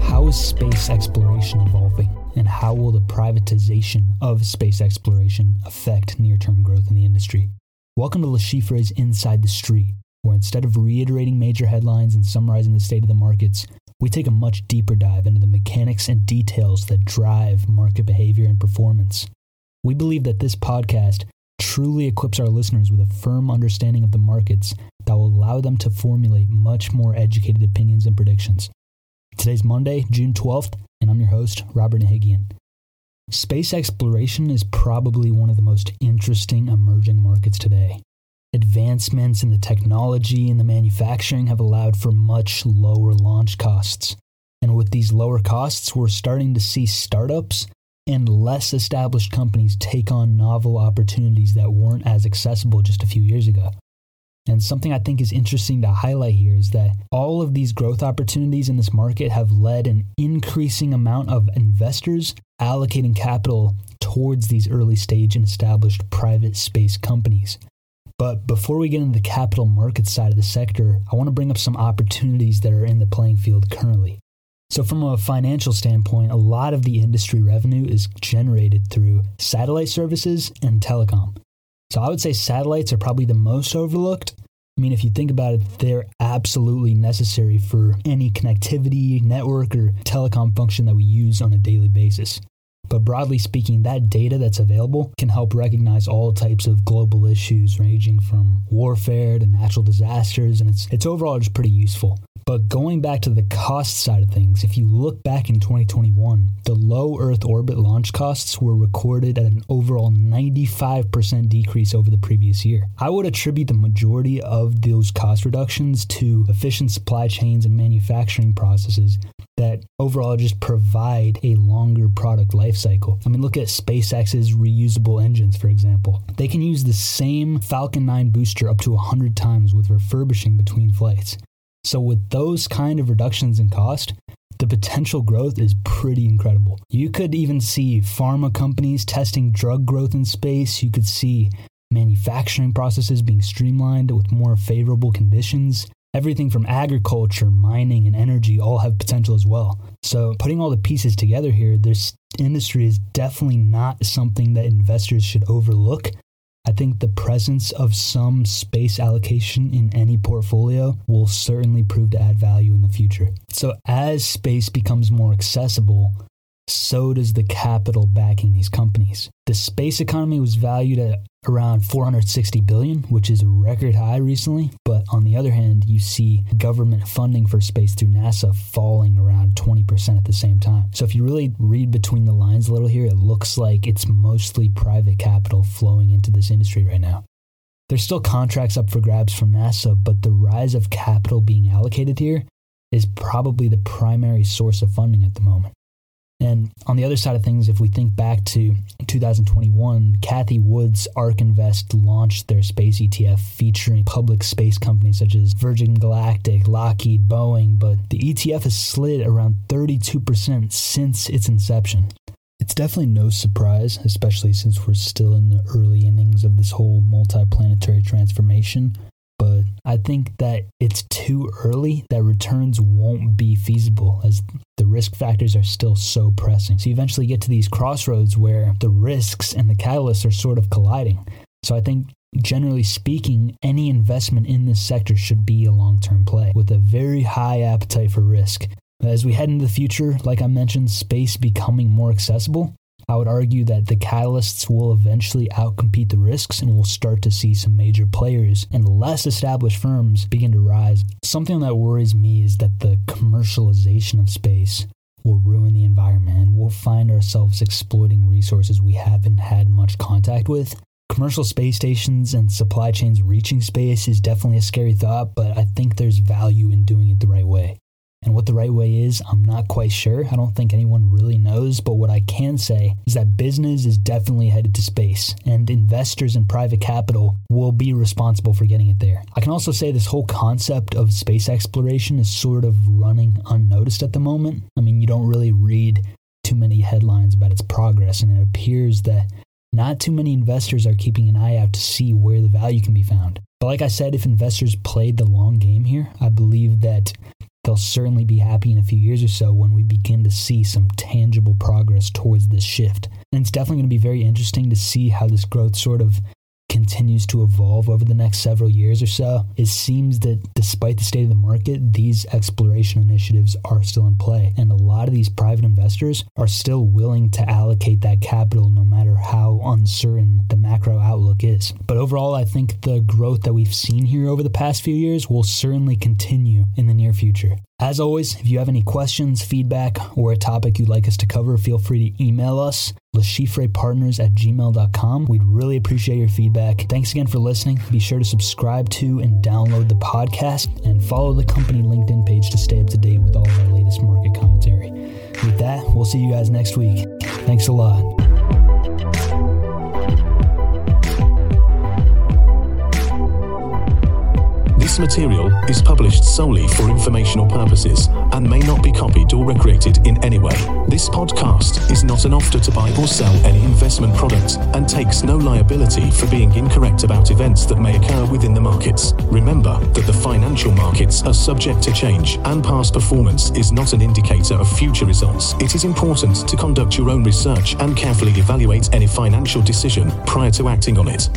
How is space exploration evolving, and how will the privatization of space exploration affect near term growth in the industry? Welcome to Le Inside the Street, where instead of reiterating major headlines and summarizing the state of the markets, we take a much deeper dive into the mechanics and details that drive market behavior and performance. We believe that this podcast truly equips our listeners with a firm understanding of the markets that will allow them to formulate much more educated opinions and predictions. Today's Monday, June 12th, and I'm your host, Robert Nahigian. Space exploration is probably one of the most interesting emerging markets today. Advancements in the technology and the manufacturing have allowed for much lower launch costs. And with these lower costs, we're starting to see startups and less established companies take on novel opportunities that weren't as accessible just a few years ago. And something I think is interesting to highlight here is that all of these growth opportunities in this market have led an increasing amount of investors allocating capital towards these early stage and established private space companies. But before we get into the capital market side of the sector, I want to bring up some opportunities that are in the playing field currently. So, from a financial standpoint, a lot of the industry revenue is generated through satellite services and telecom. So, I would say satellites are probably the most overlooked. I mean, if you think about it, they're absolutely necessary for any connectivity, network, or telecom function that we use on a daily basis. But broadly speaking, that data that's available can help recognize all types of global issues ranging from warfare to natural disasters, and it's, it's overall just pretty useful. But going back to the cost side of things, if you look back in 2021, the low Earth orbit launch costs were recorded at an overall 95% decrease over the previous year. I would attribute the majority of those cost reductions to efficient supply chains and manufacturing processes that overall just provide a longer product life cycle. I mean, look at SpaceX's reusable engines, for example. They can use the same Falcon 9 booster up to 100 times with refurbishing between flights. So, with those kind of reductions in cost, the potential growth is pretty incredible. You could even see pharma companies testing drug growth in space. You could see manufacturing processes being streamlined with more favorable conditions everything from agriculture, mining, and energy all have potential as well. So, putting all the pieces together here, this industry is definitely not something that investors should overlook. I think the presence of some space allocation in any portfolio will certainly prove to add value in the future. So, as space becomes more accessible, so does the capital backing these companies. The space economy was valued at around 460 billion, which is a record high recently, but on the other hand, you see government funding for space through NASA falling around 20% at the same time. So if you really read between the lines a little here, it looks like it's mostly private capital flowing into this industry right now. There's still contracts up for grabs from NASA, but the rise of capital being allocated here is probably the primary source of funding at the moment. And on the other side of things, if we think back to 2021, Cathie Wood's ARK Invest launched their space ETF featuring public space companies such as Virgin Galactic, Lockheed, Boeing, but the ETF has slid around 32% since its inception. It's definitely no surprise, especially since we're still in the early innings of this whole multi-planetary transformation but I think that it's too early that returns won't be feasible as the risk factors are still so pressing. So you eventually get to these crossroads where the risks and the catalysts are sort of colliding. So I think generally speaking, any investment in this sector should be a long term play with a very high appetite for risk. As we head into the future, like I mentioned, space becoming more accessible, I would argue that the catalysts will eventually outcompete the risks and we'll start to see some major players and less established firms begin to rise. Something that worries me is that the commercialization of space will ruin the environment and we'll find ourselves exploiting resources we haven't had much contact with. Commercial space stations and supply chains reaching space is definitely a scary thought, but I think there's value in doing it the right way. And what the right way is, I'm not quite sure. I don't think anyone really knows. But what I can say is that business is definitely headed to space, and investors and private capital will be responsible for getting it there. I can also say this whole concept of space exploration is sort of running unnoticed at the moment. I mean, you don't really read too many headlines about its progress, and it appears that not too many investors are keeping an eye out to see where the value can be found. But like I said, if investors played the long game here, I believe that they'll certainly be happy in a few years or so when we begin to see some tangible progress towards this shift. And it's definitely going to be very interesting to see how this growth sort of continues to evolve over the next several years or so, it seems that despite the state of the market, these exploration initiatives are still in play. And a lot of these private investors are still willing to allocate that capital no matter how uncertain the macro outlook is. But overall, I think the growth that we've seen here over the past few years will certainly continue in the near future. As always, if you have any questions, feedback, or a topic you'd like us to cover, feel free to email us, lechifrepartners at gmail.com. We'd really appreciate your feedback. Thanks again for listening. Be sure to subscribe to and download the podcast and follow the company LinkedIn page to stay up to date with all of our latest market commentary. With that, we'll see you guys next week. Thanks a lot. This material is published solely for informational purposes and may not be copied or recreated in any way. This podcast is not an offer to buy or sell any investment product and takes no liability for being incorrect about events that may occur within the markets. Remember that the financial markets are subject to change and past performance is not an indicator of future results. It is important to conduct your own research and carefully evaluate any financial decision prior to acting on it.